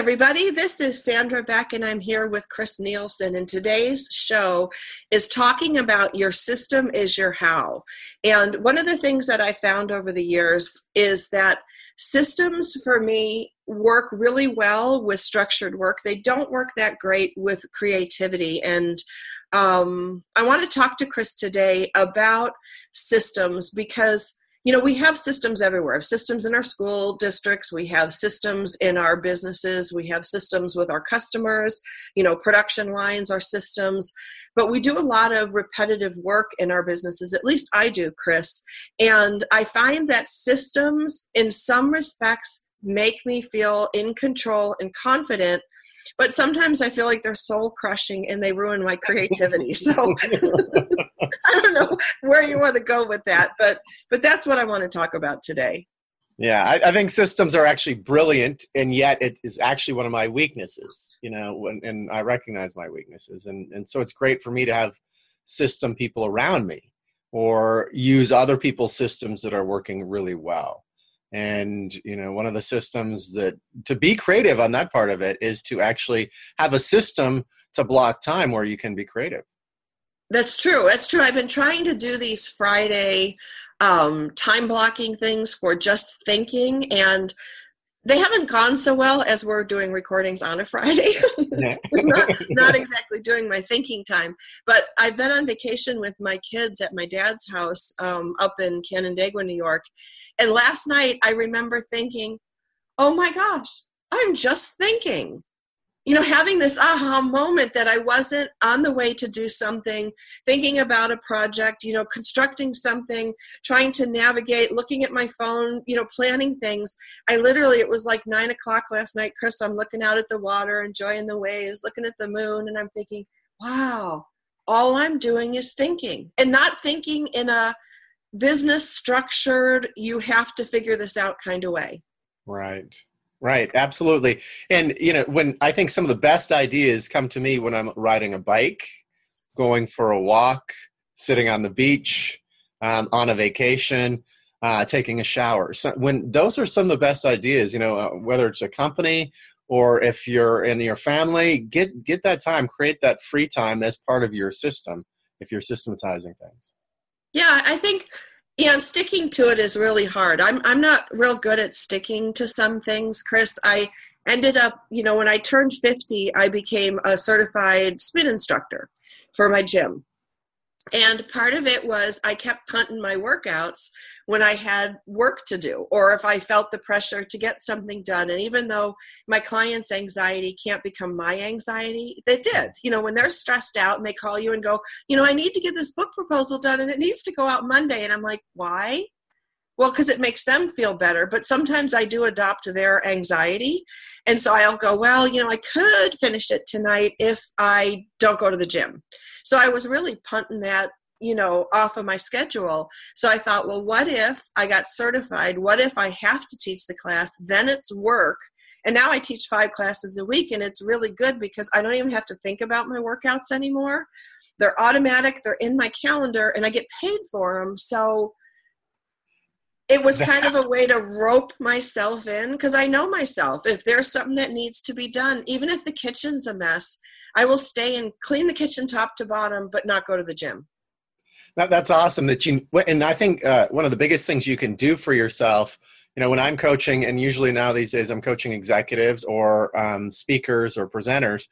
Everybody, this is Sandra Beck, and I'm here with Chris Nielson. And today's show is talking about your system is your how. And one of the things that I found over the years is that systems for me work really well with structured work, they don't work that great with creativity. And um, I want to talk to Chris today about systems because you know we have systems everywhere. We have systems in our school districts. We have systems in our businesses. We have systems with our customers you know production lines are systems. But we do a lot of repetitive work in our businesses. At least i do chris. And i find that systems in some respects make me feel in control and confident. But sometimes I feel like they're soul crushing and they ruin my creativity. So I don't know where you want to go with that, but but that's what I want to talk about today. Yeah, I, I, think systems are actually brilliant, and yet it is actually one of my weaknesses. You know, and I recognize my weaknesses, and and so it's great for me to have system people around me, or use other people's systems that are working really well and you know one of the systems that to be creative on that part of it is to actually have a system to block time where you can be creative that's true that's true i've been trying to do these friday um, time blocking things for just thinking and they haven't gone so well as we're doing recordings on a Friday. not, not, exactly doing my thinking time, but I've been on vacation with my kids at my dad's house um, up in Canandaigua, New York. And last night I remember thinking, oh my gosh, I'm just thinking you know, having this aha moment that I wasn't on the way to do something, thinking about a project, you know, constructing something, trying to navigate, looking at my phone, you know, planning things. I literally, it was like nine o'clock last night, Chris. I'm looking out at the water, enjoying the waves, looking at the moon, and I'm thinking, wow, all I'm doing is thinking and not thinking in a business structured, you have to figure this out kind of way. Right. Right, absolutely. And you know, when I think some of the best ideas come to me when I'm riding a bike, going for a walk, sitting on the beach, um, on a vacation, uh, taking a shower. So when those are some of the best ideas, you know, uh, whether it's a company or if you're in your family, get get that time, create that free time as part of your system. If you're systematizing things. Yeah, I think yeah, and sticking to it is really hard. I'm I'm not real good at sticking to some things, Chris. I ended up, you know, when I turned 50, I became a certified spin instructor for my gym. And part of it was I kept punting my workouts when I had work to do or if I felt the pressure to get something done. And even though my client's anxiety can't become my anxiety, they did. You know, when they're stressed out and they call you and go, you know, I need to get this book proposal done and it needs to go out Monday. And I'm like, why? Well, because it makes them feel better. But sometimes I do adopt their anxiety. And so I'll go, well, you know, I could finish it tonight if I don't go to the gym. So I was really punting that you know off of my schedule. So i thought well what if i got certified? What if i have to teach the class? Then it's work. And now i teach five classes a week and it's really good because i don't even have to think about my workouts anymore. They're automatic. They're in my calendar and i get paid for them so it was kind of a way to rope myself in because I know myself. If there's something that needs to be done, even if the kitchen's a mess, I will stay and clean the kitchen top to bottom, but not go to the gym. That, that's awesome that you, and I think uh, one of the biggest things you can do for yourself, you know, when I'm coaching, and usually now these days I'm coaching executives or um, speakers or presenters,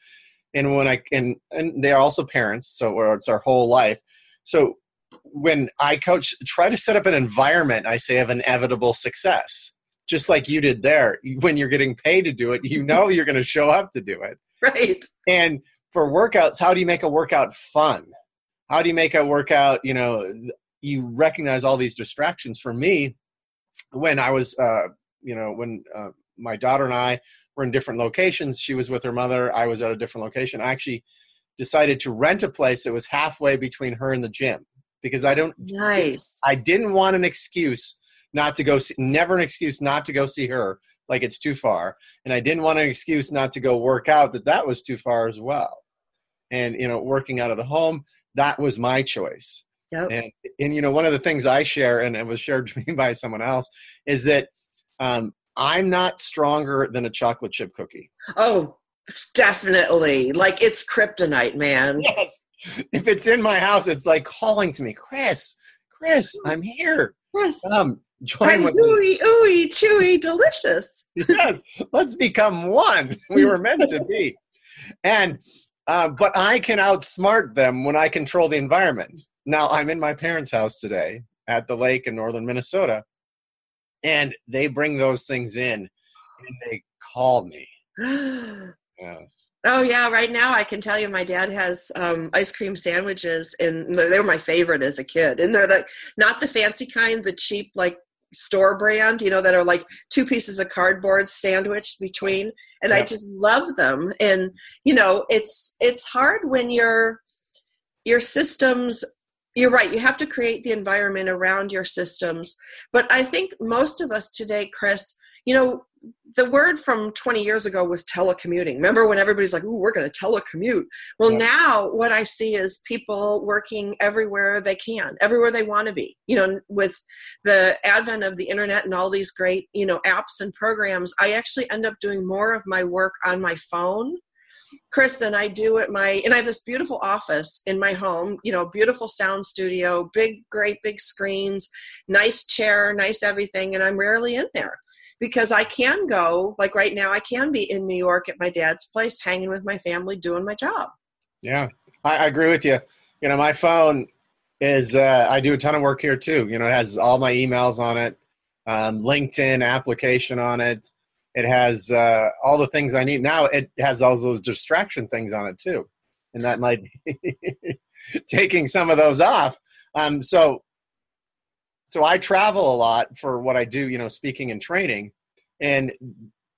and when I, and, and they're also parents, so it's our whole life. So when I coach, try to set up an environment, I say, of inevitable success. Just like you did there. When you're getting paid to do it, you know you're going to show up to do it. Right. And for workouts, how do you make a workout fun? How do you make a workout, you know, you recognize all these distractions. For me, when I was, uh, you know, when uh, my daughter and I were in different locations, she was with her mother, I was at a different location. I actually decided to rent a place that was halfway between her and the gym because I don't nice. I didn't want an excuse not to go see, never an excuse not to go see her like it's too far and I didn't want an excuse not to go work out that that was too far as well. And you know, working out of the home, that was my choice. Yep. And and you know, one of the things I share and it was shared to me by someone else is that um, I'm not stronger than a chocolate chip cookie. Oh, definitely. Like it's kryptonite, man. Yes. If it's in my house, it's like calling to me, Chris, Chris, I'm here. Yes. Come join I'm ooey, ooey, chewy, delicious. Yes, let's become one. We were meant to be. And uh, but I can outsmart them when I control the environment. Now I'm in my parents' house today at the lake in northern Minnesota, and they bring those things in, and they call me. Yes. Oh yeah, right now I can tell you my dad has um, ice cream sandwiches, and they were my favorite as a kid. And they're the not the fancy kind, the cheap like store brand, you know, that are like two pieces of cardboard sandwiched between. And I just love them. And you know, it's it's hard when your your systems. You're right. You have to create the environment around your systems. But I think most of us today, Chris, you know, the word from 20 years ago was telecommuting. Remember when everybody's like, "Ooh, we're going to telecommute." Well, Yeah. now what I see is people working everywhere they can, everywhere they want to be. You know, with the advent of the internet and all these great, you know, apps and programs, I actually end up doing more of my work on my phone. Chris, than I do at my, and I have this beautiful office in my home, you know, beautiful sound studio, big, great big screens, nice chair, nice everything, and I'm rarely in there because I can go, like right now, I can be in New York at my dad's place, hanging with my family, doing my job. Yeah, I, I agree with you. You know, my phone is, uh, I do a ton of work here too. You know, it has all my emails on it, um, LinkedIn application on it. It has uh, all the things I need. Now it has all those distraction things on it too. And that might be taking some of those off. Um, so, so I travel a lot for what I do, you know, speaking and training. And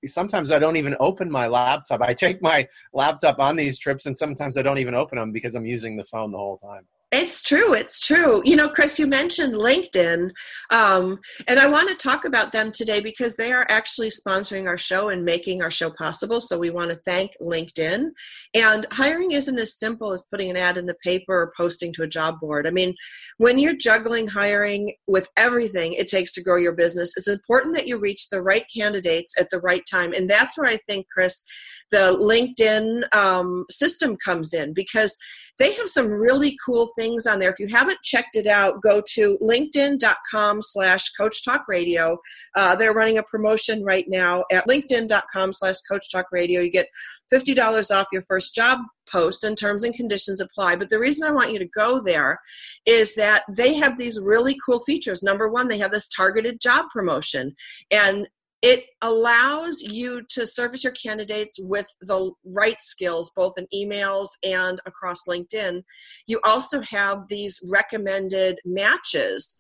sometimes I don't even open my laptop. I take my laptop on these trips, and sometimes I don't even open them because I'm using the phone the whole time. It's true. It's true. You know, Chris, you mentioned LinkedIn, um, and I want to talk about them today because they are actually sponsoring our show and making our show possible. So we want to thank LinkedIn. And hiring isn't as simple as putting an ad in the paper or posting to a job board. I mean, when you're juggling hiring with everything it takes to grow your business, it's important that you reach the right candidates at the right time. And that's where I think, Chris, the LinkedIn um, system comes in because they have some really cool things on there. If you haven't checked it out, go to linkedin.com slash coach talk radio. Uh, they're running a promotion right now at linkedin.com slash coach talk radio. You get $50 off your first job post and terms and conditions apply. But the reason I want you to go there is that they have these really cool features. Number one, they have this targeted job promotion. And it allows you to service your candidates with the right skills both in emails and across linkedin. You also have these recommended matches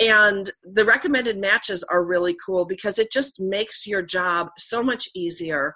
and the recommended matches are really cool because it just makes your job so much easier.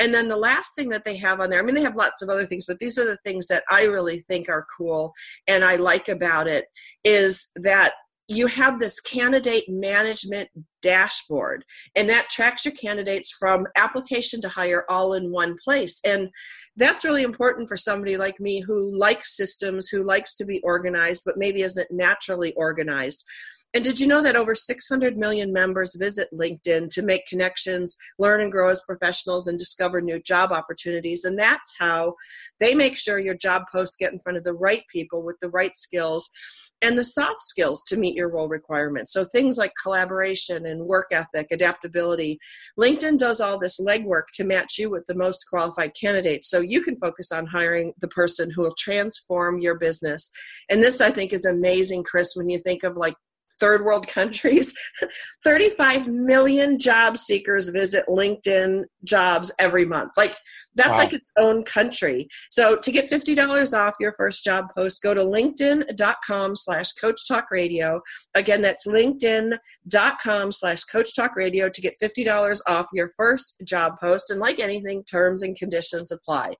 And then the last thing that they have on there i mean they have lots of other things but these are the things that i really think are cool and i like about it is that you have this candidate management dashboard and that tracks your candidates from application to hire all in one place. And that's really important for somebody like me who likes systems who likes to be organized but maybe isn't naturally organized and did you know that over 600 million members visit LinkedIn to make connections, learn and grow as professionals, and discover new job opportunities? And that's how they make sure your job posts get in front of the right people with the right skills and the soft skills to meet your role requirements. So things like collaboration and work ethic, adaptability. LinkedIn does all this legwork to match you with the most qualified candidates. So you can focus on hiring the person who will transform your business. And this, I think, is amazing, Chris, when you think of like third world countries. 35 million job seekers visit linkedin jobs every month. Like that's Wow. like its own country. So to get $50 off your first job post go to linkedin.com slash coach talk radio. Again that's linkedin.com slash coach talk radio to get $50 off your first job post. And like anything terms and conditions apply.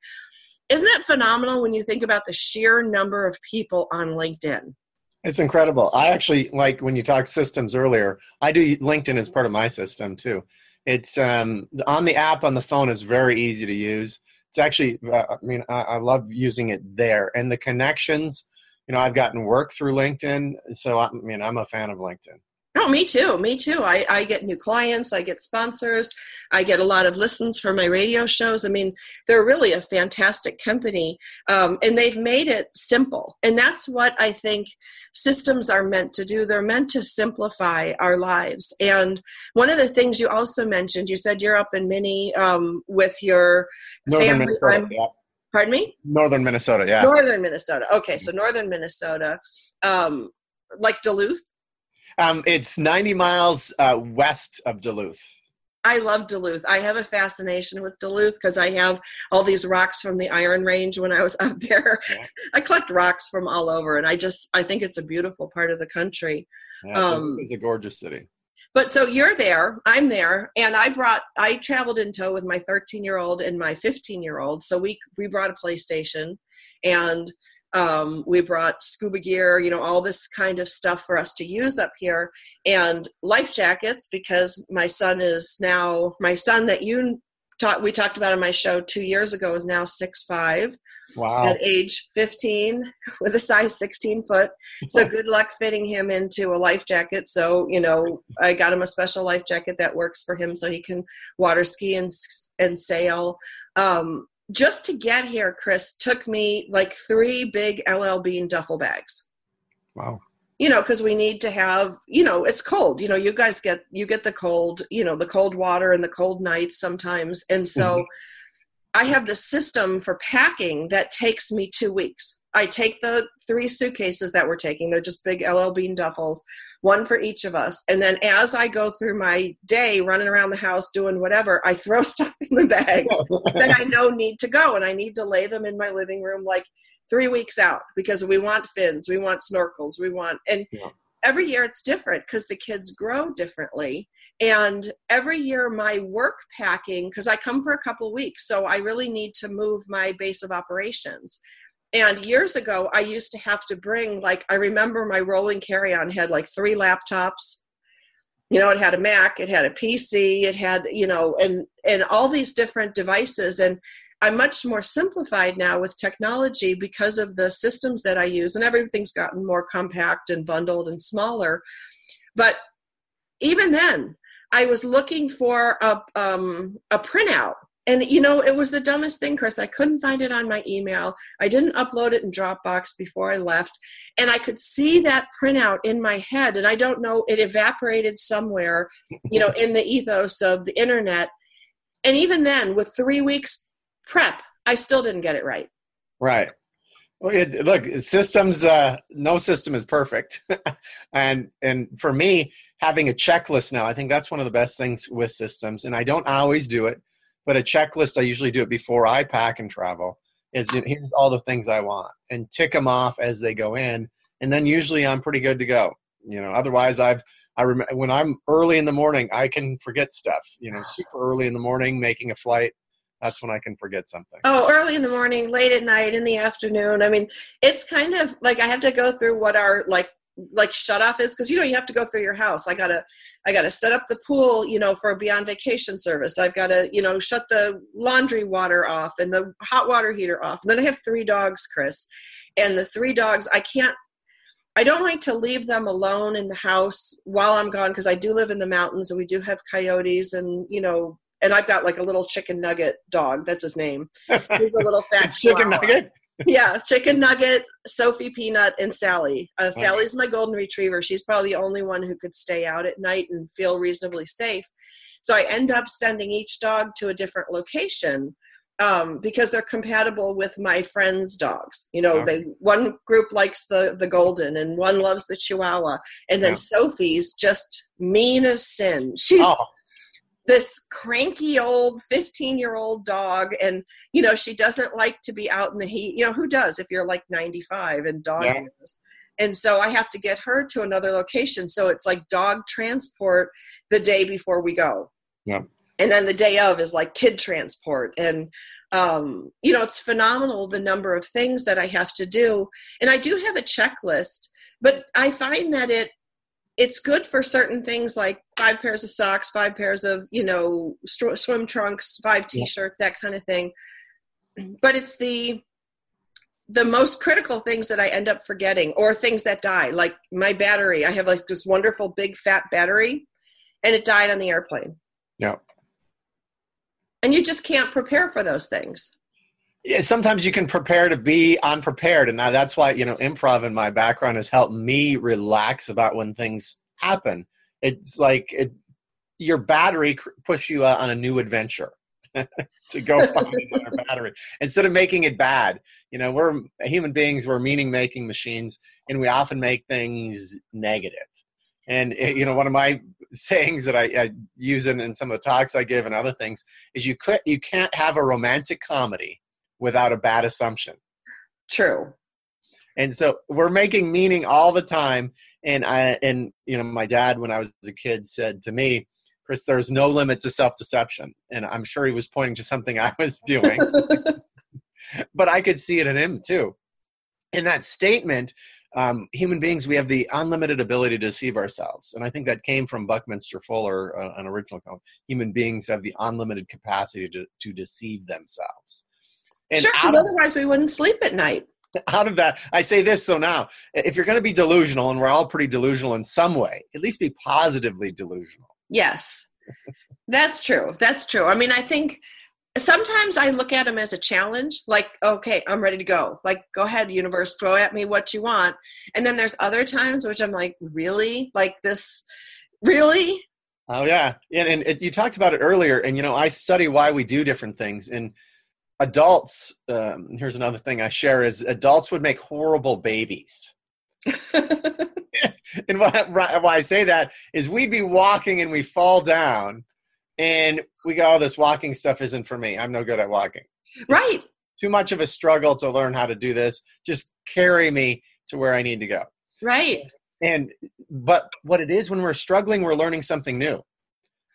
Isn't it phenomenal when you think about the sheer number of people on LinkedIn? It's incredible. I actually like when you talked systems earlier. I do LinkedIn as part of my system too. It's um, on the app on the phone is very easy to use. It's actually, uh, I mean, I, I, love using it there, and the connections. You know, I've gotten work through LinkedIn, so I, I mean, I'm a fan of LinkedIn. Oh, me too. Me too. I, I get new clients. I get sponsors. I get a lot of listens for my radio shows. I mean, they're really a fantastic company. Um, and they've made it simple. And that's what I think systems are meant to do. They're meant to simplify our lives. And one of the things you also mentioned, you said you're up in Minnie um, with your Northern family. Pardon me? Northern Minnesota, yeah. Northern Minnesota. Okay, so Northern Minnesota. Um, like Duluth? Um, it's 90 miles uh, west of Duluth. I love Duluth. I have a fascination with Duluth because I have all these rocks from the Iron Range when I was up there. Yeah. I collect rocks from all over, and I just I think it's a beautiful part of the country. Yeah, um, it's a gorgeous city. But so you're there, I'm there, and I brought I traveled in tow with my 13 year old and my 15 year old. So we we brought a PlayStation, and um, we brought scuba gear, you know, all this kind of stuff for us to use up here, and life jackets because my son is now my son that you taught we talked about on my show two years ago is now six five. Wow. At age 15 with a size 16 foot. So good luck fitting him into a life jacket. So, you know, I got him a special life jacket that works for him so he can water ski and, and sail. Um, just to get here, Chris, took me like three big LL Bean duffel bags. Wow. You know, because we need to have, you know, it's cold. You know, you guys get you get the cold, you know, the cold water and the cold nights sometimes, and so mm-hmm. I have the system for packing that takes me two weeks. I take the three suitcases that we're taking; they're just big LL Bean duffels one for each of us. And then as I go through my day running around the house doing whatever, I throw stuff in the bags that I know need to go. And I need to lay them in my living room like three weeks out because we want fins, we want snorkels, we want, and yeah. every year it's different because the kids grow differently. And every year my work packing, because I come for a couple weeks, so I really need to move my base of operations. And years ago, I used to have to bring, like, I remember my rolling carry on had like three laptops. You know, it had a Mac, it had a PC, it had, you know, and, and all these different devices. And I'm much more simplified now with technology because of the systems that I use, and everything's gotten more compact and bundled and smaller. But even then, I was looking for a, um, a printout and you know it was the dumbest thing chris. I couldn't find it on my email. I didn't upload it in dropbox before i left. And i could see that printout in my head. And i don't know it evaporated somewhere you know in the ethos of the internet. And even then with three weeks prep i still didn't get it right. Right. Well, it, look, systems. Uh, no system is perfect, and and for me, having a checklist now, I think that's one of the best things with systems. And I don't always do it, but a checklist, I usually do it before I pack and travel. Is here's all the things I want and tick them off as they go in, and then usually I'm pretty good to go. You know, otherwise I've I remember when I'm early in the morning, I can forget stuff. You know, super early in the morning, making a flight. That's when I can forget something. Oh, early in the morning, late at night, in the afternoon. I mean, it's kind of like I have to go through what are like like shut off is because you know you have to go through your house. I gotta i gotta set up the pool you know for a beyond vacation service. I've gotta you know shut the laundry water off and the hot water heater off. And then i have three dogs chris. And the three dogs i can't i don't like to leave them alone in the house while i'm gone because i do live in the mountains and we do have coyotes and you know and I've got like a little chicken nugget dog. That's his name. He's a little fat chicken nugget yeah, chicken nugget, Sophie Peanut, and Sally. Uh, Sally's my golden retriever. She's probably the only one who could stay out at night and feel reasonably safe. So I end up sending each dog to a different location um, because they're compatible with my friends' dogs. You know, they one group likes the the golden and one loves the Chihuahua, and then yeah. Sophie's just mean as sin. She's oh this cranky old 15 year old dog and you know she doesn't like to be out in the heat. You know who does if you're like 95 and dog yeah. and so i have to get her to another location. So it's like dog transport the day before we go. Yeah. And then the day of is like kid transport. And um, you know it's phenomenal the number of things that i have to do. And i do have a checklist but i find that it it's good for certain things like five pairs of socks five pairs of you know swim trunks five t-shirts yeah. that kind of thing. But it's the the most critical things that i end up forgetting or things that die like my battery. I have like this wonderful big fat battery and it died on the airplane. Yeah. And you just can't prepare for those things yeah, sometimes you can prepare to be unprepared and that's why you know improv in my background has helped me relax about when things happen it's like it, your battery push you on a new adventure to go find another battery instead of making it bad you know we're human beings we're meaning making machines and we often make things negative. negative and eh, you know one of my sayings that I, I use in, in some of the talks I give and other things is you could you can't have a romantic comedy without a bad assumption. True. And so we're making meaning all the time. And I and you know my dad when I was a kid said to me, Chris, there's no limit to self deception. And I'm sure he was pointing to something I was doing. but I could see it in him too. In that statement, um, human beings, we have the unlimited ability to deceive ourselves. And I think that came from Buckminster Fuller, uh, an original comment. Human beings have the unlimited capacity to, to deceive themselves. And sure, because otherwise we wouldn't sleep at night. Out of that, I say this so now, if you're going to be delusional, and we're all pretty delusional in some way, at least be positively delusional. Yes, that's true. That's true. I mean, I think sometimes I look at them as a challenge, like, okay, I'm ready to go. Like, go ahead, universe, throw at me what you want. And then there's other times which I'm like, really? Like this, really? Oh, yeah. And, and it, you talked about it earlier. And, you know, I study why we do different things. And adults, um, here's another thing I share is adults would make horrible babies. and why, why I say that is we'd be walking and we fall down and we go, oh, this walking stuff isn't for me. I'm no good at walking. Right. Too much of a struggle to learn how to do this. Just carry me to where I need to go. Right. And but what it is when we're struggling, we're learning something new.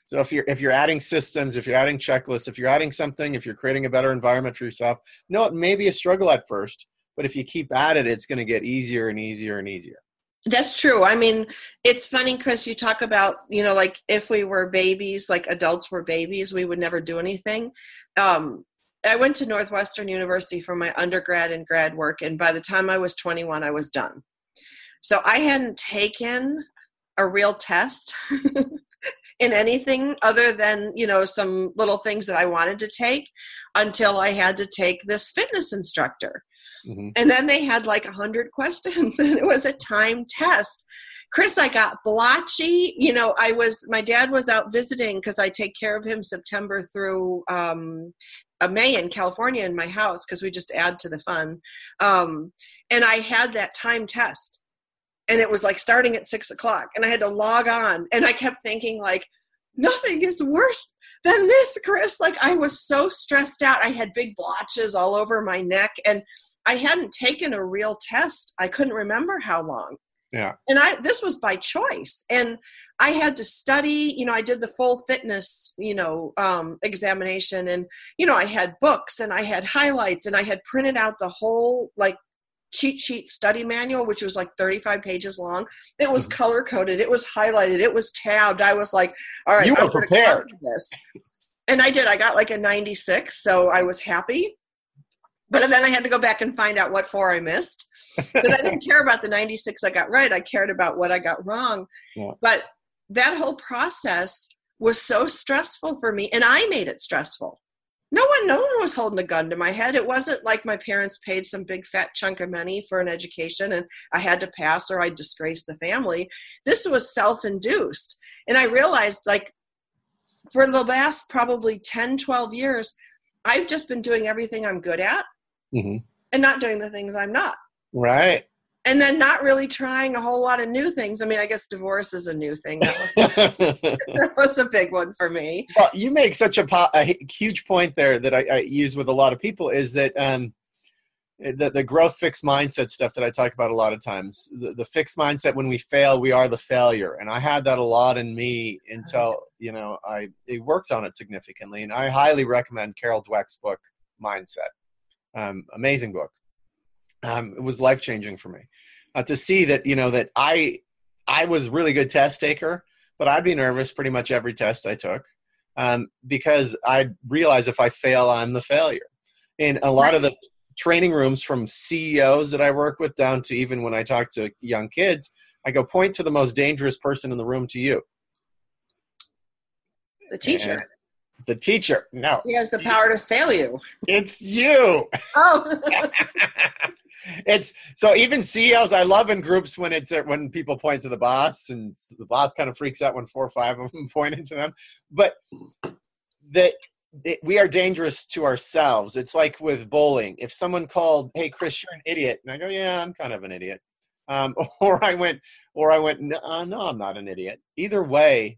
So if you're if you're adding systems, if you're adding checklists, if you're adding something, if you're creating a better environment for yourself, no, it may be a struggle at first, but if you keep at it, it's going to get easier and easier and easier. That's true. I mean, it's funny, Chris, you talk about, you know, like if we were babies, like adults were babies, we would never do anything. Um, I went to Northwestern University for my undergrad and grad work, and by the time I was 21, I was done. So I hadn't taken a real test in anything other than, you know, some little things that I wanted to take until I had to take this fitness instructor. Mm-hmm. And then they had like a hundred questions and it was a time test. Chris, I got blotchy. You know, I was, my dad was out visiting because I take care of him September through um, May in California in my house because we just add to the fun. Um, and I had that time test and it was like starting at six o'clock and I had to log on. And I kept thinking, like, nothing is worse than this, Chris. Like, I was so stressed out. I had big blotches all over my neck and I hadn't taken a real test. I couldn't remember how long. Yeah. And I this was by choice. And I had to study, you know, I did the full fitness, you know, um, examination and you know, I had books and I had highlights and I had printed out the whole like cheat sheet study manual which was like 35 pages long it was mm-hmm. color coded it was highlighted it was tabbed i was like all right you were prepared this and i did i got like a 96 so i was happy but then I had to go back and find out what four I missed because I didn't care about the 96 I got right. I cared about what I got wrong. Yeah. But that whole process was so stressful for me, and I made it stressful. No one, no one was holding a gun to my head. It wasn't like my parents paid some big fat chunk of money for an education and I had to pass or I'd disgrace the family. This was self-induced. And I realized like for the last probably 10, 12 years, I've just been doing everything I'm good at mm-hmm. and not doing the things I'm not. Right. And then not really trying a whole lot of new things. I mean, I guess divorce is a new thing. That was, that was a big one for me. Well, you make such a, po- a huge point there that I, I, use with a lot of people is that um, the, the growth fixed mindset stuff that I talk about a lot of times. The, the fixed mindset when we fail, we are the failure. And I had that a lot in me until, you know, I, worked on it significantly. And I highly recommend Carol Dweck's book, Mindset. Um, amazing book. Um, it was life changing for me uh, to see that, you know, that I, I was really good test taker, but I'd be nervous pretty much every test I took um, because I realize if I fail, I'm the failure. In a lot right. of the training rooms from CEOs that I work with down to even when I talk to young kids, I go point to the most dangerous person in the room to you. The teacher. And the teacher. No. He has the power to fail you. It's you. Oh. it's so even CEOs I love in groups when it's when people point to the boss and the boss kind of freaks out when four or five of them point into them. But that we are dangerous to ourselves. It's like with bowling. If someone called, "Hey, Chris, you're an idiot," and I go, "Yeah, I'm kind of an idiot," um, or I went, or I went, no, uh, "No, I'm not an idiot." Either way,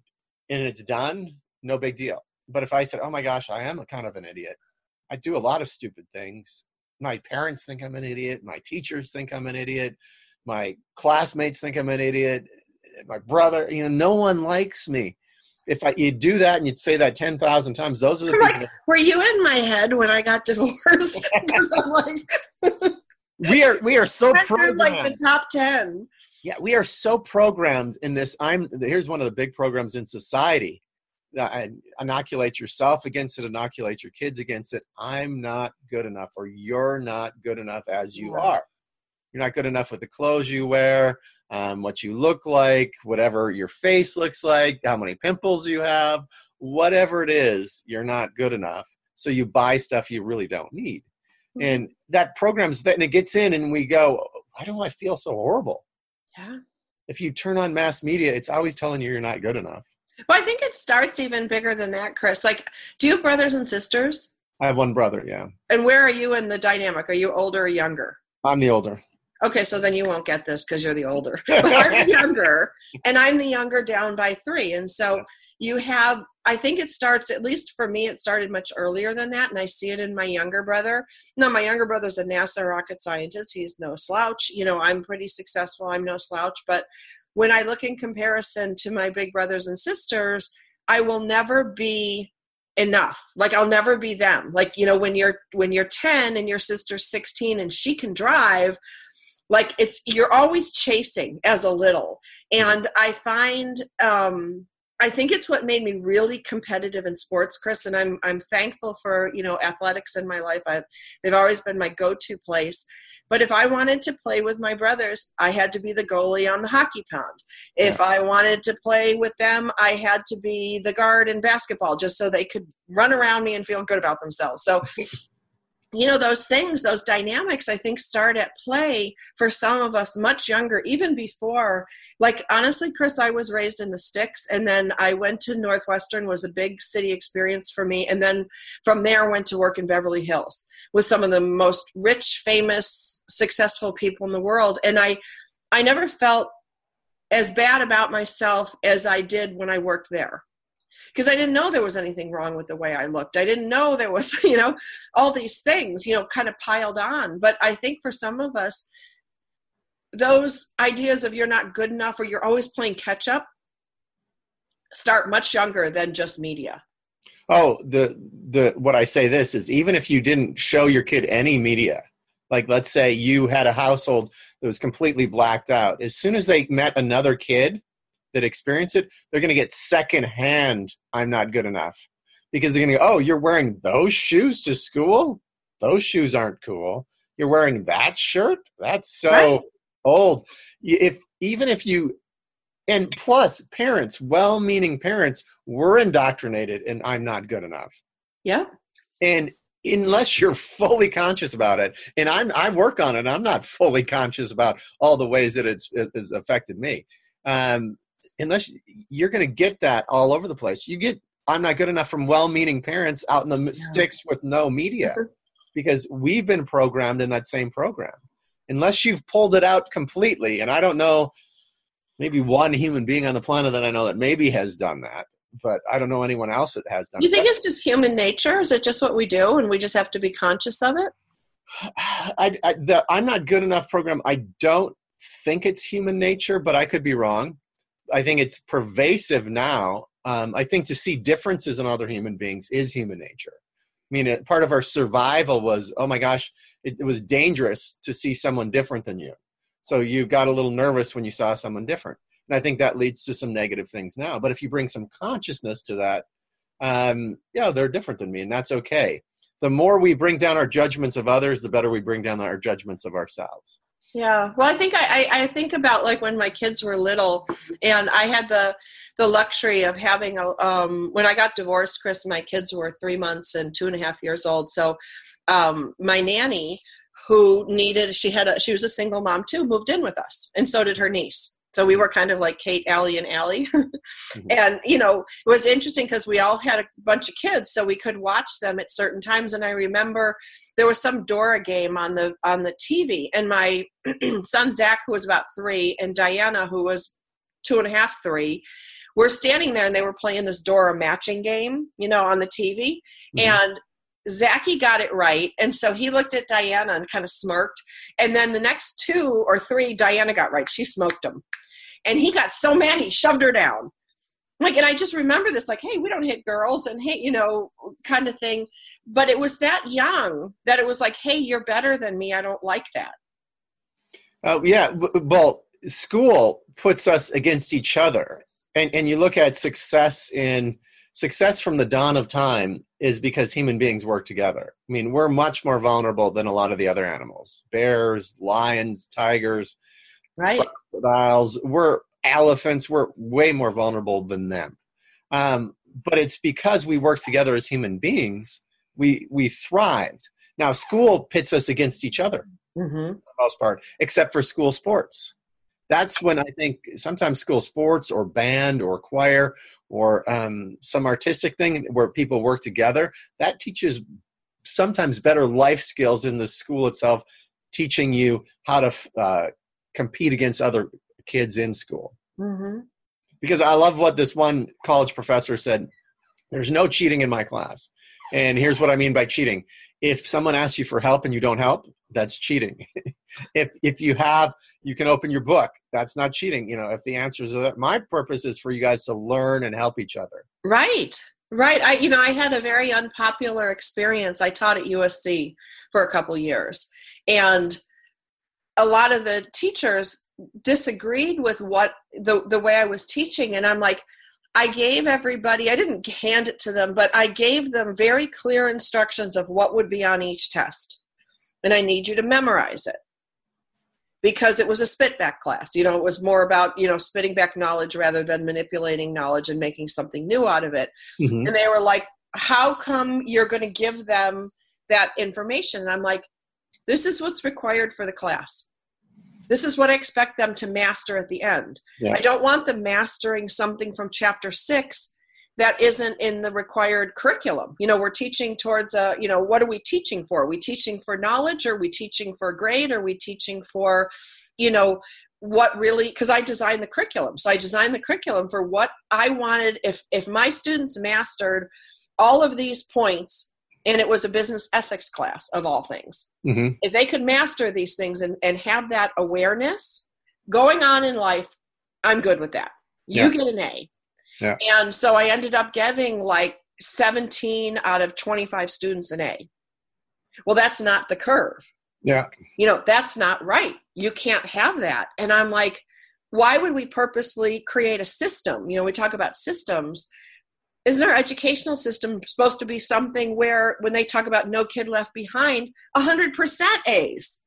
and it's done, no big deal. But if I said, "Oh my gosh, I am a kind of an idiot," I do a lot of stupid things. My parents think I'm an idiot. My teachers think I'm an idiot. My classmates think I'm an idiot. My brother, you know, no one likes me if I, you do that and you'd say that 10,000 times, those are the like, that, were you in my head when I got divorced? Because I'm like, we are, we are so programmed. like the top 10. Yeah. We are so programmed in this. I'm, here's one of the big programs in society. Inoculate yourself against it, inoculate your kids against it. I'm not good enough, or you're not good enough as you are. You're not good enough with the clothes you wear um, what you look like, whatever your face looks like, how many pimples you have, whatever it is, you're not good enough. So you buy stuff you really don't need. Mm-hmm. And that program's that, and it gets in, and we go, why do I feel so horrible? Yeah. If you turn on mass media, it's always telling you you're not good enough. Well, I think it starts even bigger than that, Chris. Like, do you have brothers and sisters? I have one brother, yeah. And where are you in the dynamic? Are you older or younger? I'm the older. Okay, so then you won't get this because you're the older. But I'm the younger, and I'm the younger down by three. And so you have, I think it starts, at least for me, it started much earlier than that. And I see it in my younger brother. Now, my younger brother's a NASA rocket scientist. He's no slouch. You know, I'm pretty successful. I'm no slouch. But when I look in comparison to my big brothers and sisters, I will never be enough. Like i'll never be them. Like you know when you're when you're 10 and your sister's 16 and she can drive like it's you're always chasing as a little. And i find um I think it's what made me really competitive in sports, Chris, and I'm I'm thankful for you know athletics in my life. I've, they've always been my go-to place. But if I wanted to play with my brothers, I had to be the goalie on the hockey pound. If I wanted to play with them, I had to be the guard in basketball, just so they could run around me and feel good about themselves. So you know those things those dynamics i think start at play for some of us much younger even before like honestly chris i was raised in the sticks and then i went to northwestern was a big city experience for me and then from there went to work in beverly hills with some of the most rich famous successful people in the world and i i never felt as bad about myself as i did when i worked there because I didn't know there was anything wrong with the way I looked. I didn't know there was, you know, all these things, you know, kind of piled on. But I think for some of us, those ideas of you're not good enough or you're always playing catch up start much younger than just media. Oh, the the what I say this is even if you didn't show your kid any media, like let's say you had a household that was completely blacked out, as soon as they met another kid that experience it, they're going to get secondhand, I'm not good enough. Because they're going to go, oh, you're wearing those shoes to school? Those shoes aren't cool. You're wearing that shirt? That's so right. old. If even if you and plus parents, well-meaning parents were indoctrinated and I'm not good enough. Yeah. And unless you're fully conscious about it and i'm i work on it i'm not fully conscious about all the ways that it's, it's affected me um, unless you're going to get that all over the place. You get I'm not good enough from well-meaning parents out in the yeah. sticks with no media because we've been programmed in that same program. Unless you've pulled it out completely, and I don't know, maybe one human being on the planet that I know that maybe has done that, but I don't know anyone else that has done. You think it's just human nature? Is it just what we do, and we just have to be conscious of it? I, I the I'm not good enough program. I don't think it's human nature, but I could be wrong. I think it's pervasive now Um, I think to see differences in other human beings is human nature. I mean, part of our survival was, oh my gosh, it, it was dangerous to see someone different than you. So you got a little nervous when you saw someone different. And I think that leads to some negative things now. But if you bring some consciousness to that, um, yeah, they're different than me, and that's okay. The more we bring down our judgments of others, the better we bring down our judgments of ourselves. Yeah, well, I think I, I, think about like when my kids were little, and I had the the luxury of having a um, when I got divorced. Chris, my kids were three months and two and a half years old. So, um, my nanny, who needed she had a she was a single mom too, moved in with us, and so did her niece. So we were kind of like Kate, Allie, and Allie. mm-hmm. And, you know, it was interesting because we all had a bunch of kids, so we could watch them at certain times. And I remember there was some Dora game on the on the TV, and my son Zach, who was about three, and Diana, who was two and a half, three, were standing there and they were playing this Dora matching game, you know, on the TV. Mm-hmm. And Zachy got it right. And so he looked at Diana and kind of smirked. And then the next two or three, Diana got right. She smoked them. And he got so mad he shoved her down. Like, and I just remember this, like, hey, we don't hit girls and hey, you know, kind of thing. But it was that young that it was like, hey, you're better than me. I don't like that. Uh, yeah. Well, school puts us against each other. And, and you look at success in success from the dawn of time is because human beings work together. I mean, we're much more vulnerable than a lot of the other animals bears, lions, tigers right crocodiles. We're elephants we're way more vulnerable than them. Um, but it's because we work together as human beings we we thrived. Now school pits us against each other mm-hmm. for the most part except for school sports. That's when i think sometimes school sports or band or choir or um, some artistic thing where people work together that teaches sometimes better life skills in the school itself teaching you how to uh, compete against other kids in school. Mm-hmm. Because I love what this one college professor said there's no cheating in my class. And here's what I mean by cheating. If someone asks you for help and you don't help, that's cheating. if if you have you can open your book. That's not cheating. You know, if the answers are that my purpose is for you guys to learn and help each other. Right. Right. I you know, I had a very unpopular experience. I taught at USC for a couple years. And a lot of the teachers disagreed with what the the way I was teaching and I'm like I gave everybody I didn't hand it to them but I gave them very clear instructions of what would be on each test. And I need you to memorize it. Because it was a spit back class. You know it was more about you know spitting back knowledge rather than manipulating knowledge and making something new out of it. Mm-hmm. and they were like how come you're going to give them that information? And I'm like this is what's required for the class. This is what I expect them to master at the end. Yeah. I don't want them mastering something from chapter six that isn't in the required curriculum. You know, we're teaching towards a, you know, what are we teaching for? Are we teaching for knowledge? Are we teaching for grade? Are we teaching for, you know, what really because I designed the curriculum. So I designed the curriculum for what I wanted if if my students mastered all of these points and it was a business ethics class of all things. Mm-hmm. If they could master these things and, and have that awareness going on in life, I'm good with that. You yeah. get an A. Yeah. And so I ended up getting like 17 out of 25 students an A. Well, that's not the curve. Yeah. You know, that's not right. You can't have that. And I'm like, why would we purposely create a system? You know, we talk about systems isn't our educational system supposed to be something where when they talk about no kid left behind 100% a's?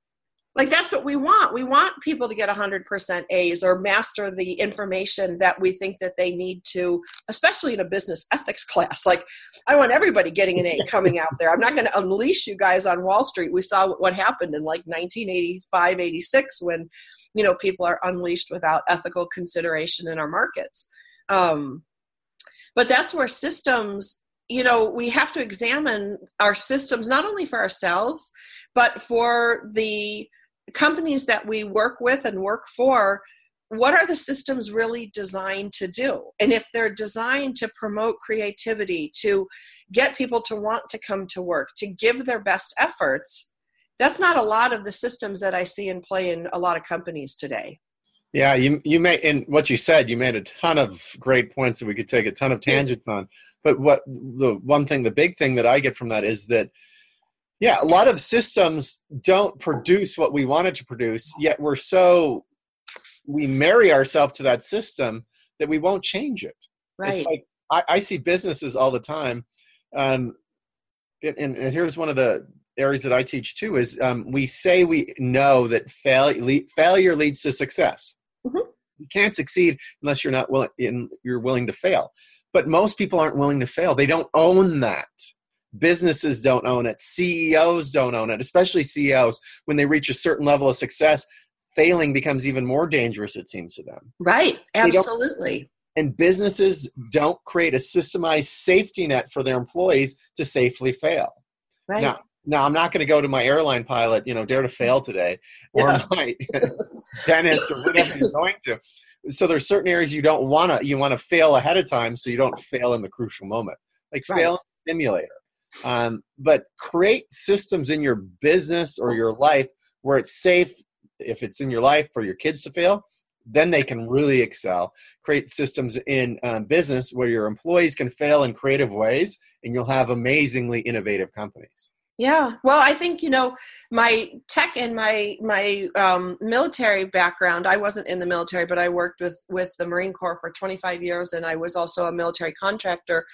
Like that's what we want. We want people to get 100% a's or master the information that we think that they need to especially in a business ethics class. Like i want everybody getting an a coming out there. I'm not going to unleash you guys on wall street. We saw what happened in like 1985 86 when you know people are unleashed without ethical consideration in our markets. Um, but that's where systems you know we have to examine our systems not only for ourselves but for the companies that we work with and work for. What are the systems really designed to do? And if they're designed to promote creativity to get people to want to come to work to give their best efforts that's not a lot of the systems that i see in play in a lot of companies today Yeah, you you made in what you said, you made a ton of great points that we could take a ton of tangents on. But what the one thing, the big thing that I get from that is that yeah, a lot of systems don't produce what we wanted to produce, yet we're so we marry ourselves to that system that we won't change it. Right. It's like I, I see businesses all the time. Um, and, and here's one of the areas that I teach too is um, we say we know that fail, le- failure leads to success. Can't succeed unless you're not willing. In, you're willing to fail. But most people aren't willing to fail. They don't own that. Businesses don't own it. CEOs don't own it. Especially CEOs when they reach a certain level of success, failing becomes even more dangerous. It seems to them. Right. Absolutely. And businesses don't create a systemized safety net for their employees to safely fail. Right. Now, now I'm not going to go to my airline pilot, you know, dare to fail today, or Yeah. my dentist, or whatever you're going to. So there's certain areas you don't want to you want to fail ahead of time, so you don't fail in the crucial moment. Like Right. fail in the simulator. Um, but create systems in your business or your life where it's safe. If it's in your life for your kids to fail, then they can really excel. Create systems in um, business where your employees can fail in creative ways, and you'll have amazingly innovative companies. Yeah. Well, I think you know my tech and my my um, military background. I wasn't in the military, but I worked with with the Marine Corps for 25 years, and I was also a military contractor.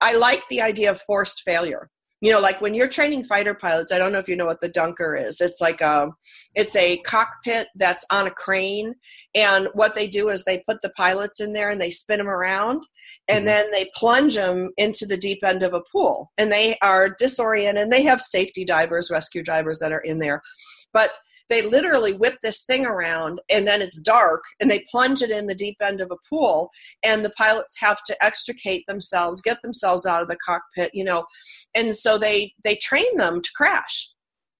I like the idea of forced failure. You know, like when you're training fighter pilots, I don't know if you know what the dunker is. It's like a, it's a cockpit that's on a crane, and what they do is they put the pilots in there and they spin them around, and Mhm. then they plunge them into the deep end of a pool, and they are disoriented. And they have safety divers, rescue divers that are in there, but they literally whip this thing around and then it's dark and they plunge it in the deep end of a pool and the pilots have to extricate themselves get themselves out of the cockpit you know and so they they train them to crash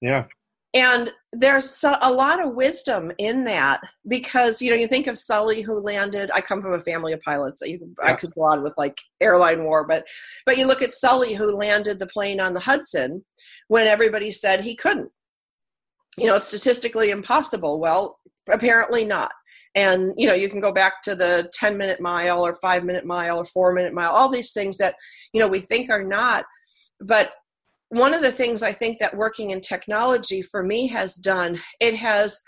Yeah. and there's a lot of wisdom in that because you know you think of Sully who landed. I come from a family of pilots, so you, I could go on with like airline war, but but you look at Sully who landed the plane on the Hudson when everybody said he couldn't. You know, it's statistically impossible. Well, apparently not. And you know, you can go back to the 10 minute mile or 5 minute mile or 4 minute mile, all these things that you know we think are not but one of the things I think that working in technology for me has done, it has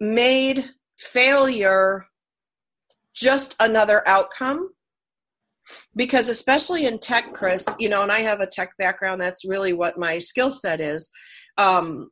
made failure just another outcome. Because especially in tech, Chris, you know, and I have a tech background, that's really what my skill set is. Um,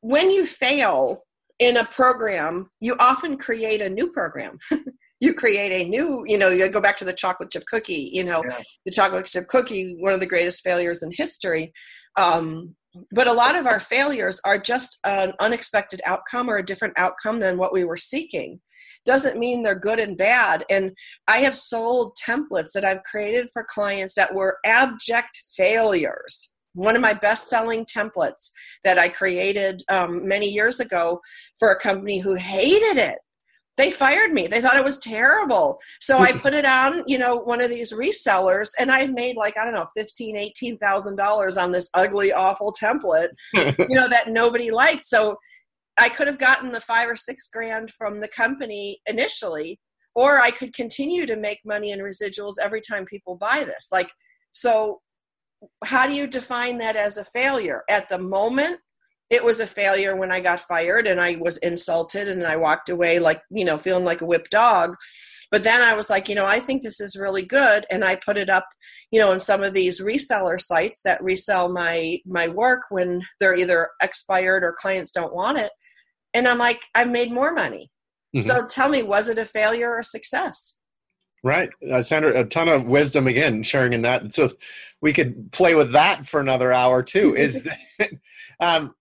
when you fail in a program, you often create a new program. you create a new, you know, you go back to the chocolate chip cookie, you know, Yeah. the chocolate chip cookie, one of the greatest failures in history. Um, but a lot of our failures are just an unexpected outcome or a different outcome than what we were seeking. Doesn't mean they're good and bad. And I have sold templates that I've created for clients that were abject failures. One of my best selling templates that I created um, many years ago for a company who hated it. They fired me. They thought it was terrible. So i put it on you know one of these resellers and i've made like i don't know 15 18000 dollars on this ugly awful template you know that nobody liked. So i could have gotten the five or six grand from the company initially or i could continue to make money in residuals every time people buy this. Like so how do you define that as a failure at the moment it was a failure when I got fired and I was insulted and I walked away like, you know, feeling like a whipped dog. But then I was like, you know, I think this is really good and I put it up, you know, in some of these reseller sites that resell my my work when they're either expired or clients don't want it. And I'm like, I've made more money. Mhm. So tell me, was it a failure or a success? Right. Uh, Sandra, a ton of wisdom again sharing in that. So we could play with that for another hour too. Is that um,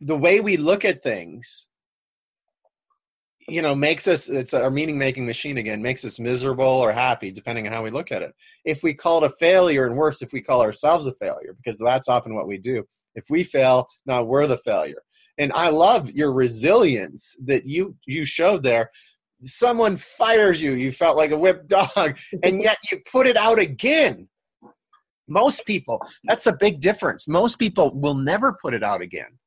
the way we look at things, you know, makes us, it's our meaning making machine again, makes us miserable or happy, depending on how we look at it. If we call it a failure, and worse, if we call ourselves a failure, because that's often what we do. If we fail, now we're the failure. And I love your resilience that you you showed there someone fires you you felt like a whipped dog and yet you put it out again most people that's a big difference most people will never put it out again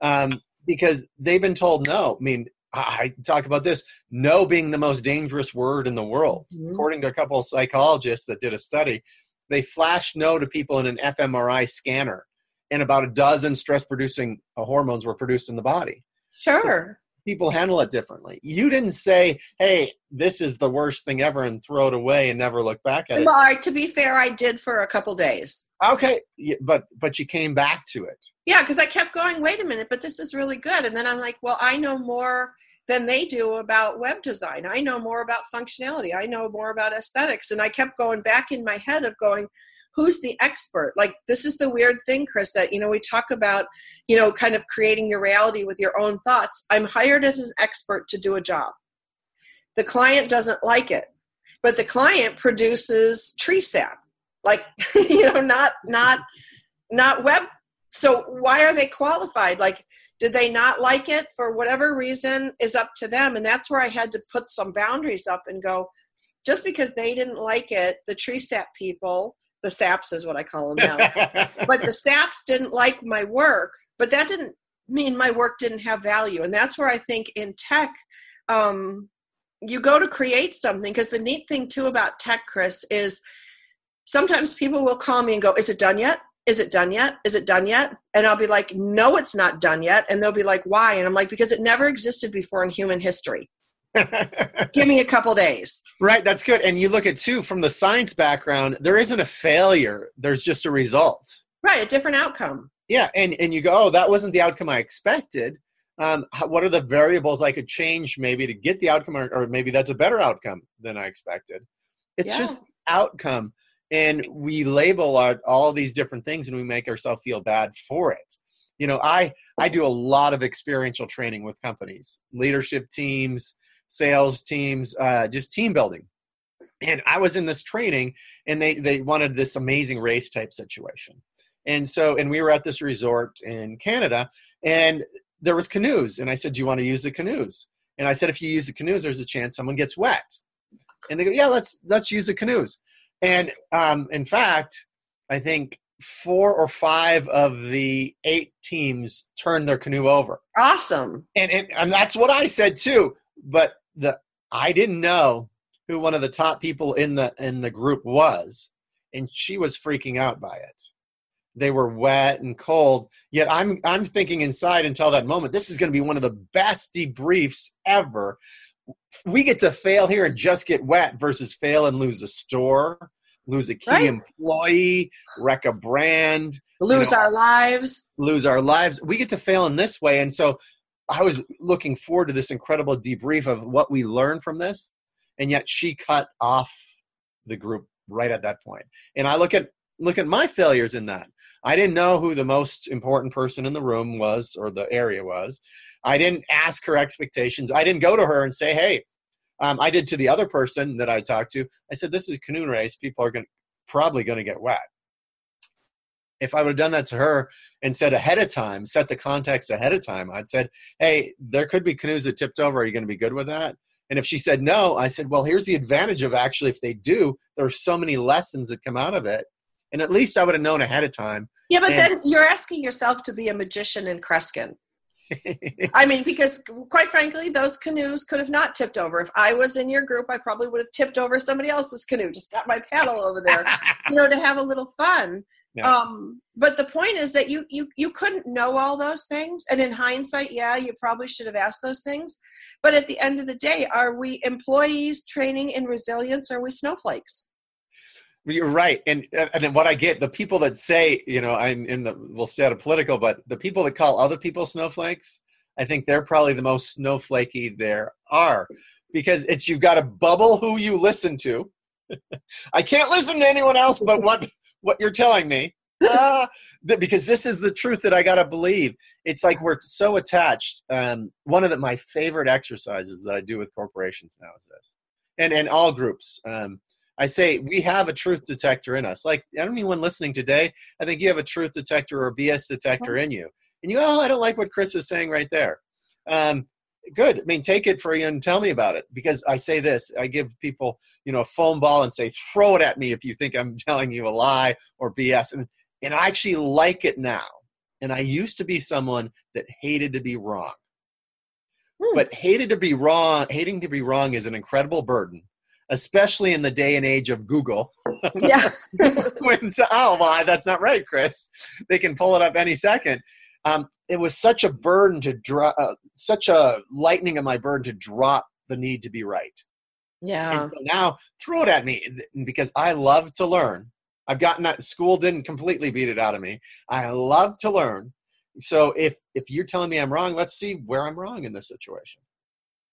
um, because they've been told no i mean I talk about this no being the most dangerous word in the world. Mm-hmm. According to a couple of psychologists that did a study, they flashed no to people in an fMRI scanner, and about a dozen stress producing uh, hormones were produced in the body. Sure. So people handle it differently. You didn't say, hey, this is the worst thing ever and throw it away and never look back at it. Well, to be fair, I did for a couple days. Okay, but but you came back to it. Yeah, because I kept going. Wait a minute, but this is really good. And then I'm like, well, I know more than they do about web design. I know more about functionality. I know more about aesthetics. And I kept going back in my head of going, who's the expert? Like this is the weird thing, Chris, that you know we talk about, you know, kind of creating your reality with your own thoughts. I'm hired as an expert to do a job. The client doesn't like it, but the client produces tree sap like you know not not not web so why are they qualified like did they not like it for whatever reason is up to them and that's where i had to put some boundaries up and go just because they didn't like it the tree sap people the saps is what i call them now but the saps didn't like my work but that didn't mean my work didn't have value and that's where i think in tech um, you go to create something because the neat thing too about tech chris is sometimes people will call me and go, Is it done yet? Is it done yet? Is it done yet? And I'll be like, No, it's not done yet. And they'll be like, Why? And I'm like, Because it never existed before in human history. Give me a couple days. Right, that's good. And you look at too from the science background, there isn't a failure, there's just a result. Right, a different outcome. Yeah, and, and you go, Oh, that wasn't the outcome I expected. Um, what are the variables I could change maybe to get the outcome, or, or maybe that's a better outcome than I expected? It's yeah. just outcome and we label our, all these different things and we make ourselves feel bad for it you know i i do a lot of experiential training with companies leadership teams sales teams uh, just team building and i was in this training and they they wanted this amazing race type situation and so and we were at this resort in canada and there was canoes and i said do you want to use the canoes and i said if you use the canoes there's a chance someone gets wet and they go yeah let's let's use the canoes and um, in fact, I think four or five of the eight teams turned their canoe over. Awesome. And, and and that's what I said too. But the I didn't know who one of the top people in the in the group was, and she was freaking out by it. They were wet and cold. Yet I'm I'm thinking inside until that moment, this is going to be one of the best debriefs ever we get to fail here and just get wet versus fail and lose a store, lose a key right. employee, wreck a brand, lose you know, our lives, lose our lives. We get to fail in this way. And so I was looking forward to this incredible debrief of what we learned from this. And yet she cut off the group right at that point. And I look at look at my failures in that. I didn't know who the most important person in the room was or the area was. I didn't ask her expectations. I didn't go to her and say, hey, um, I did to the other person that I talked to. I said, this is canoe race. People are going probably going to get wet. If I would have done that to her and said ahead of time, set the context ahead of time, I'd said, hey, there could be canoes that tipped over. Are you going to be good with that? And if she said no, I said, well, here's the advantage of actually, if they do, there are so many lessons that come out of it. And at least I would have known ahead of time. Yeah, but and, then you're asking yourself to be a magician in Kreskin. I mean, because quite frankly, those canoes could have not tipped over. If I was in your group, I probably would have tipped over somebody else's canoe, just got my paddle over there, you know, to have a little fun. Yeah. Um, but the point is that you you you couldn't know all those things, and in hindsight, yeah, you probably should have asked those things. But at the end of the day, are we employees training in resilience? Or are we snowflakes? You're right, and and what I get the people that say, you know, I'm in the we'll stay out of political, but the people that call other people snowflakes, I think they're probably the most snowflakey there are, because it's you've got to bubble who you listen to. I can't listen to anyone else but what what you're telling me, uh, because this is the truth that I got to believe. It's like we're so attached. Um, one of the, my favorite exercises that I do with corporations now is this, and and all groups. Um, I say we have a truth detector in us. Like anyone listening today, I think you have a truth detector or a BS detector in you. And you go, oh, I don't like what Chris is saying right there. Um, good. I mean, take it for you and tell me about it. Because I say this, I give people, you know, a foam ball and say, throw it at me if you think I'm telling you a lie or BS. And, and I actually like it now. And I used to be someone that hated to be wrong. Hmm. But hated to be wrong, hating to be wrong is an incredible burden, especially in the day and age of Google. Yeah. when, oh, well, that's not right, Chris. They can pull it up any second. Um, it was such a burden to drop, uh, such a lightening of my burden to drop the need to be right. Yeah. And so now throw it at me because I love to learn. I've gotten that school didn't completely beat it out of me. I love to learn. So if if you're telling me I'm wrong, let's see where I'm wrong in this situation.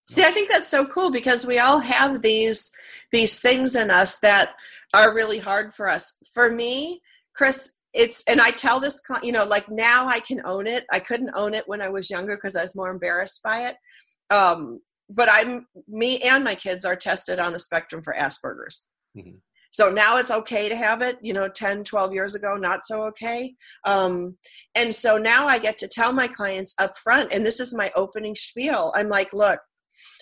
See, I think that's so cool because we all have these these things in us that are really hard for us. For me, Chris, it's and I tell this, you know, like now I can own it. I couldn't own it when I was younger because I was more embarrassed by it. Um, but I'm me and my kids are tested on the spectrum for Asperger's. Mm-hmm. So now it's okay to have it, you know, 10, 12 years ago, not so okay. Um, and so now I get to tell my clients up front, and this is my opening spiel. I'm like, look,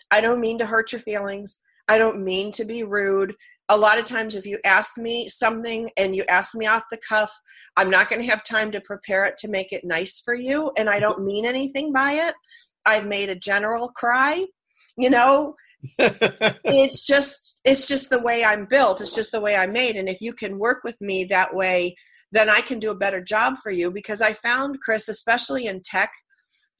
I don't mean to hurt your feelings. I don't mean to be rude. A lot of times, if you ask me something and you ask me off the cuff, I'm not going to have time to prepare it to make it nice for you. And I don't mean anything by it. I've made a general cry you know it's just it's just the way i'm built it's just the way i'm made and if you can work with me that way then i can do a better job for you because i found chris especially in tech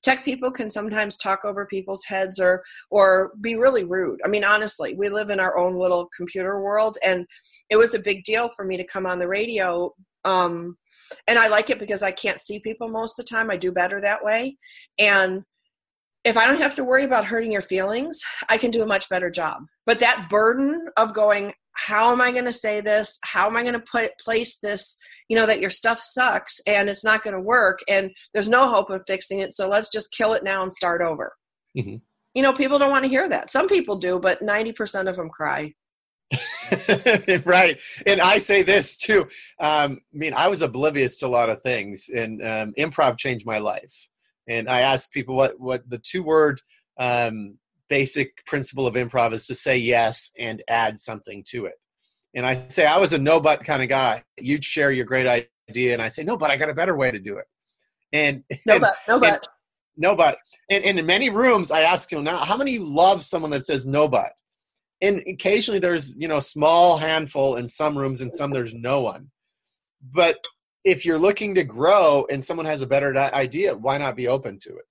tech people can sometimes talk over people's heads or or be really rude i mean honestly we live in our own little computer world and it was a big deal for me to come on the radio um and i like it because i can't see people most of the time i do better that way and if I don't have to worry about hurting your feelings, I can do a much better job. But that burden of going, how am I going to say this? How am I going to put place this? You know that your stuff sucks and it's not going to work, and there's no hope of fixing it. So let's just kill it now and start over. Mm-hmm. You know, people don't want to hear that. Some people do, but ninety percent of them cry. right, and I say this too. Um, I mean, I was oblivious to a lot of things, and um, improv changed my life and I ask people what what the two word um, basic principle of improv is to say yes and add something to it. And I say I was a no but kind of guy. You'd share your great idea, and I say no, but I got a better way to do it. And no but no but no but and, and in many rooms I ask you now how many love someone that says no but. And occasionally there's you know a small handful in some rooms, and some there's no one. But if you're looking to grow and someone has a better idea, why not be open to it?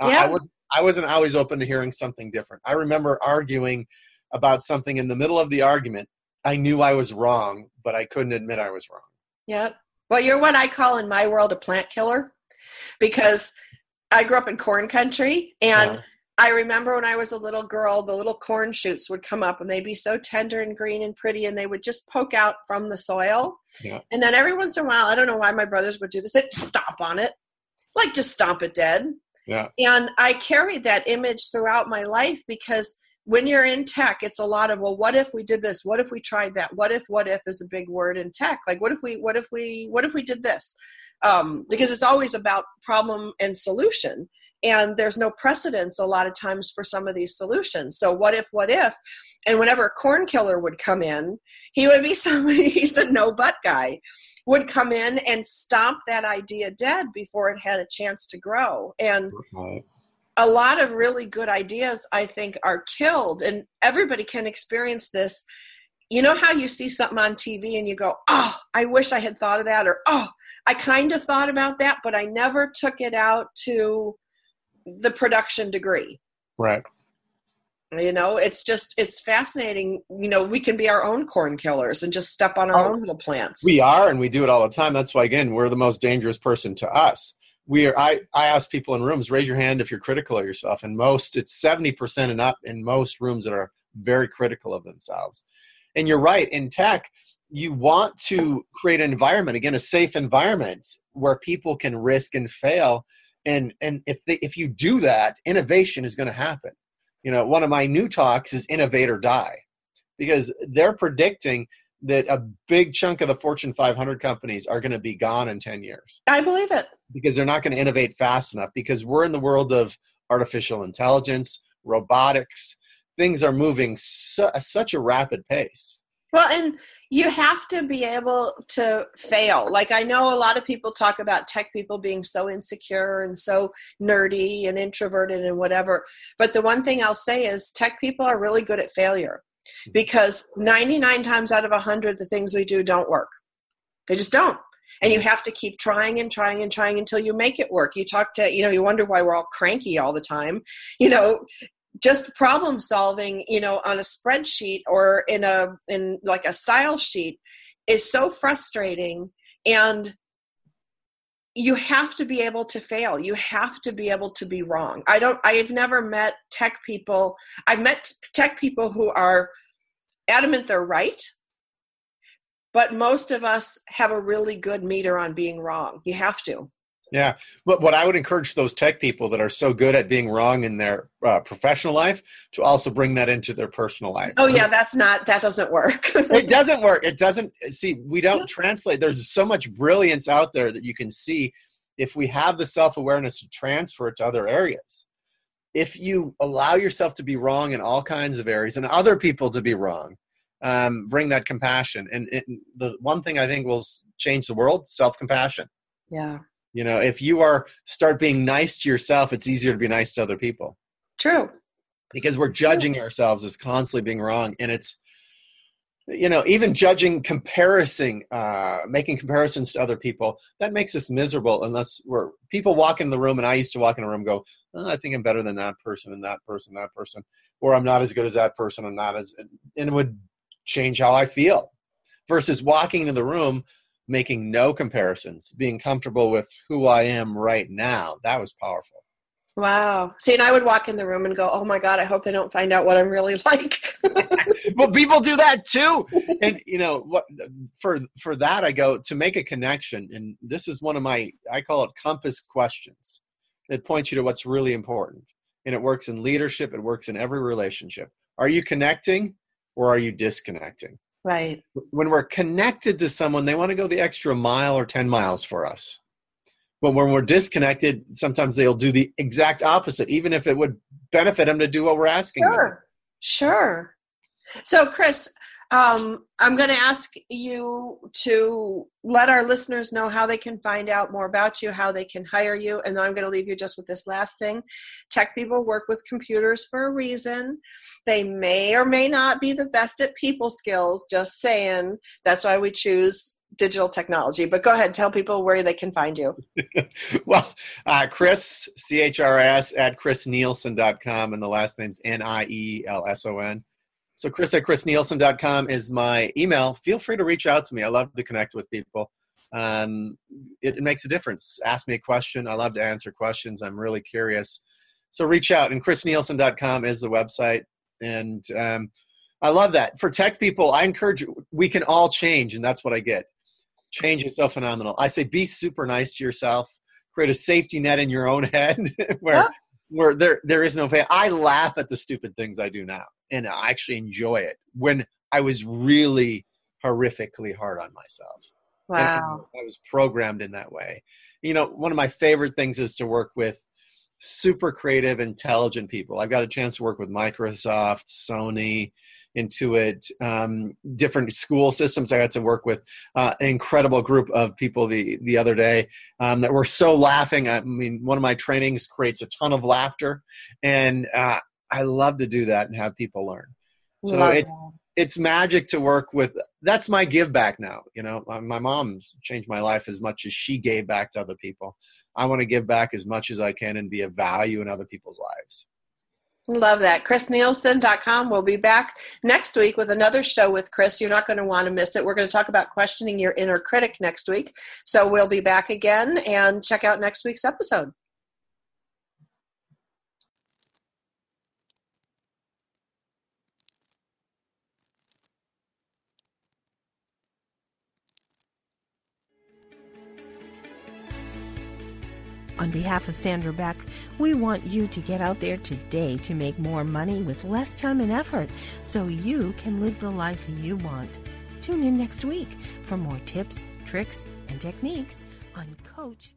Uh, yeah. I, was, I wasn't always open to hearing something different. I remember arguing about something in the middle of the argument. I knew I was wrong, but I couldn't admit I was wrong. Yep. Well, you're what I call in my world a plant killer because I grew up in corn country and uh-huh. I remember when I was a little girl, the little corn shoots would come up and they'd be so tender and green and pretty and they would just poke out from the soil. Yeah. And then every once in a while, I don't know why my brothers would do this, they'd stomp on it, like just stomp it dead. Yeah. And I carried that image throughout my life because when you're in tech, it's a lot of, well, what if we did this? What if we tried that? What if, what if is a big word in tech? Like, what if we, what if we, what if we did this? Um, because it's always about problem and solution and there's no precedence a lot of times for some of these solutions so what if what if and whenever a corn killer would come in he would be somebody he's the no but guy would come in and stomp that idea dead before it had a chance to grow and a lot of really good ideas i think are killed and everybody can experience this you know how you see something on tv and you go oh i wish i had thought of that or oh i kind of thought about that but i never took it out to the production degree. Right. You know, it's just it's fascinating. You know, we can be our own corn killers and just step on our oh, own little plants. We are, and we do it all the time. That's why, again, we're the most dangerous person to us. We are. I I ask people in rooms, raise your hand if you're critical of yourself, and most it's seventy percent and up in most rooms that are very critical of themselves. And you're right. In tech, you want to create an environment again, a safe environment where people can risk and fail and and if they, if you do that innovation is going to happen you know one of my new talks is innovate or die because they're predicting that a big chunk of the fortune 500 companies are going to be gone in 10 years i believe it because they're not going to innovate fast enough because we're in the world of artificial intelligence robotics things are moving su- such a rapid pace Well, and you have to be able to fail. Like, I know a lot of people talk about tech people being so insecure and so nerdy and introverted and whatever. But the one thing I'll say is tech people are really good at failure hmm. because 99 times out of 100, the things we do don't work. They just don't. And you have to keep trying and trying and trying until you make it work. You talk to, you know, you wonder why we're all cranky all the time. You know, just problem solving you know on a spreadsheet or in a in like a style sheet is so frustrating and you have to be able to fail you have to be able to be wrong i don't i've never met tech people i've met tech people who are adamant they're right but most of us have a really good meter on being wrong you have to yeah, but what I would encourage those tech people that are so good at being wrong in their uh, professional life to also bring that into their personal life. Oh yeah, that's not that doesn't work. it doesn't work. It doesn't. See, we don't translate. There's so much brilliance out there that you can see if we have the self awareness to transfer it to other areas. If you allow yourself to be wrong in all kinds of areas and other people to be wrong, um, bring that compassion. And it, the one thing I think will change the world: self compassion. Yeah you know if you are start being nice to yourself it's easier to be nice to other people true because we're judging ourselves as constantly being wrong and it's you know even judging comparison uh making comparisons to other people that makes us miserable unless we're people walk in the room and i used to walk in a room go oh, i think i'm better than that person and that person that person or i'm not as good as that person i'm not as and it would change how i feel versus walking into the room making no comparisons, being comfortable with who I am right now. That was powerful. Wow. See, and I would walk in the room and go, "Oh my god, I hope they don't find out what I'm really like." well, people do that too. And you know, what for for that I go to make a connection and this is one of my I call it compass questions. It points you to what's really important. And it works in leadership, it works in every relationship. Are you connecting or are you disconnecting? Right. When we're connected to someone, they want to go the extra mile or 10 miles for us. But when we're disconnected, sometimes they'll do the exact opposite, even if it would benefit them to do what we're asking sure. them. Sure. So, Chris, um, I'm going to ask you to let our listeners know how they can find out more about you, how they can hire you, and then I'm going to leave you just with this last thing. Tech people work with computers for a reason. They may or may not be the best at people skills, just saying. That's why we choose digital technology. But go ahead, tell people where they can find you. well, uh, Chris, C H R S, at chrisnielson.com, and the last name's N I E L S O N. So Chris at chrisnielson.com is my email. Feel free to reach out to me. I love to connect with people. Um, it, it, makes a difference. Ask me a question. I love to answer questions. I'm really curious. So reach out. And chrisnielson.com is the website. And um, I love that. For tech people, I encourage we can all change, and that's what I get. Change is so phenomenal. I say be super nice to yourself. Create a safety net in your own head where where there there is no fail. I laugh at the stupid things I do now and I actually enjoy it when I was really horrifically hard on myself. Wow. I was programmed in that way. You know, one of my favorite things is to work with super creative, intelligent people. I've got a chance to work with Microsoft, Sony, Intuit, um, different school systems. I got to work with uh, an incredible group of people the the other day um, that were so laughing. I mean, one of my trainings creates a ton of laughter, and uh, I love to do that and have people learn. So it, it's magic to work with. That's my give back now. You know, my mom changed my life as much as she gave back to other people. I want to give back as much as I can and be a value in other people's lives. Love that. ChrisNielson.com. We'll be back next week with another show with Chris. You're not going to want to miss it. We're going to talk about questioning your inner critic next week. So we'll be back again and check out next week's episode. On behalf of Sandra Beck, we want you to get out there today to make more money with less time and effort so you can live the life you want. Tune in next week for more tips, tricks, and techniques on Coach